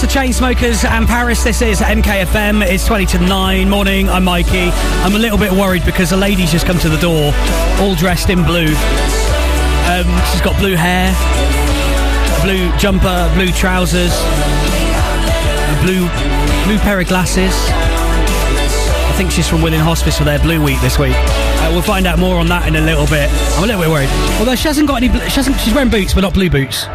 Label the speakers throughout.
Speaker 1: The Chainsmokers and Paris. This is MKFM. It's 20 to 9. Morning, I'm Mikey. I'm a little bit worried because a lady's just come to the door, all dressed in blue. Um, she's got blue hair, blue jumper, blue trousers, blue, blue pair of glasses. I think she's from Willen Hospice for their Blue Week this week. Uh, we'll find out more on that in a little bit. I'm a little bit worried. Although she hasn't got any, she hasn't, she's wearing boots, but not blue boots.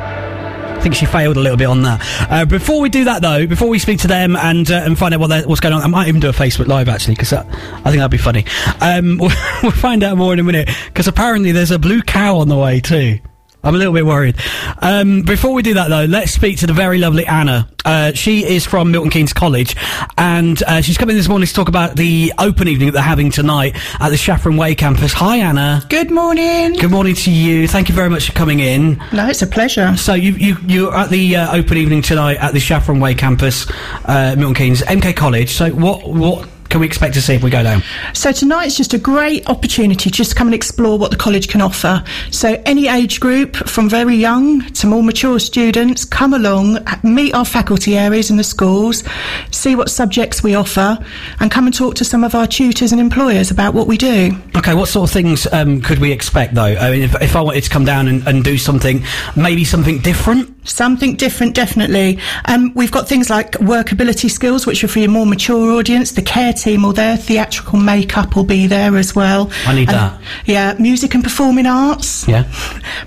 Speaker 1: I think she failed a little bit on that. Uh, before we do that, though, before we speak to them and uh, and find out what what's going on, I might even do a Facebook Live actually because I think that'd be funny. Um, we'll, we'll find out more in a minute because apparently there's a blue cow on the way too. I'm a little bit worried. Um, before we do that, though, let's speak to the very lovely Anna. Uh, she is from Milton Keynes College, and uh, she's coming this morning to talk about the open evening that they're having tonight at the Chaffron Way campus. Hi, Anna.
Speaker 2: Good morning.
Speaker 1: Good morning to you. Thank you very much for coming in.
Speaker 2: No, it's a pleasure.
Speaker 1: So you you you're at the uh, open evening tonight at the Chaffron Way campus, uh, Milton Keynes, MK College. So what what can we expect to see if we go down?
Speaker 2: So tonight's just a great opportunity just to come and explore what the college can offer. So any age group, from very young to more mature students, come along, meet our faculty areas in the schools, see what subjects we offer, and come and talk to some of our tutors and employers about what we do.
Speaker 1: Okay, what sort of things um, could we expect though? I mean, if, if I wanted to come down and, and do something, maybe something different.
Speaker 2: Something different, definitely. Um, we've got things like workability skills, which are for your more mature audience. The care team will there, theatrical makeup will be there as well.
Speaker 1: I need
Speaker 2: And-
Speaker 1: that.
Speaker 2: Yeah, music and performing arts.
Speaker 1: Yeah.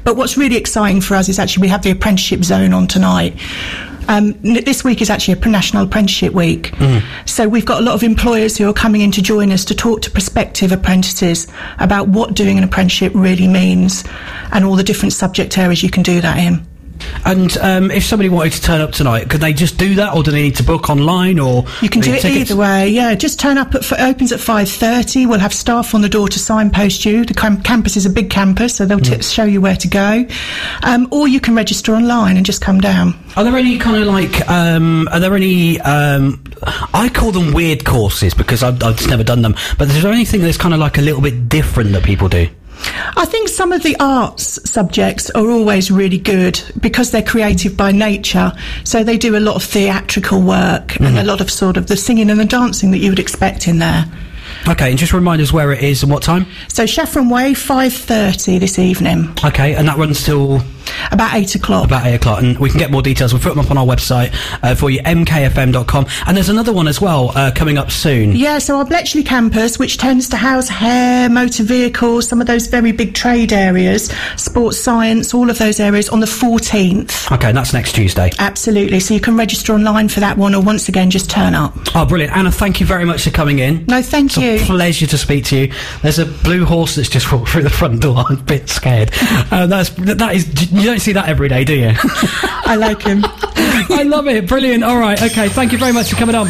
Speaker 2: But what's really exciting for us is actually we have the apprenticeship zone on tonight. Um, this week is actually a National Apprenticeship Week. So we've got a lot of employers who are coming in to join us to talk to prospective apprentices about what doing an apprenticeship really means and all the different subject areas you can do that in.
Speaker 1: And um, if somebody wanted to turn up tonight, could they just do that, or do they need to book online, or
Speaker 2: You can do it
Speaker 1: tickets?
Speaker 2: either way. Yeah, just turn up. At, f- it opens at five thirty. We'll have staff on the door to signpost you. The cam- campus is a big campus, so they'll t- show you where to go. Um, or you can register online and just come down.
Speaker 1: Are there any kind of like? Um, are there any? Um, I call them weird courses because I've, I've just never done them. But is there anything that's kind of like a little bit different that people do?
Speaker 2: I think some of the arts subjects are always really good because they're creative by nature. So they do a lot of theatrical work and a mm-hmm. lot of sort of the singing and the dancing that you would expect in there.
Speaker 1: Okay, and just remind us where it is and what time.
Speaker 2: So Chaffron Way, five thirty this evening,
Speaker 1: Okay, and that runs till
Speaker 2: about eight o'clock.
Speaker 1: about eight o'clock, and we can get more details. We'll put them up on our website uh, for you, mkfm.com. And there's another one as well uh, coming up soon.
Speaker 2: Yeah, so our Bletchley campus, which tends to house hair, motor vehicles, some of those very big trade areas, sports science, all of those areas on the 14th.
Speaker 1: Okay, and that's next Tuesday.
Speaker 2: Absolutely. So you can register online for that one or once again just turn up.
Speaker 1: Oh, brilliant. Anna, thank you very much for coming in.
Speaker 2: No, thank
Speaker 1: It's
Speaker 2: you.
Speaker 1: It's a pleasure to speak to you. There's a blue horse that's just walked through the front door. I'm a bit scared. Uh, that's that is you don't see that every day, do you?
Speaker 2: I like him.
Speaker 1: I love it. Brilliant. All right. Okay. Thank you very much for coming on.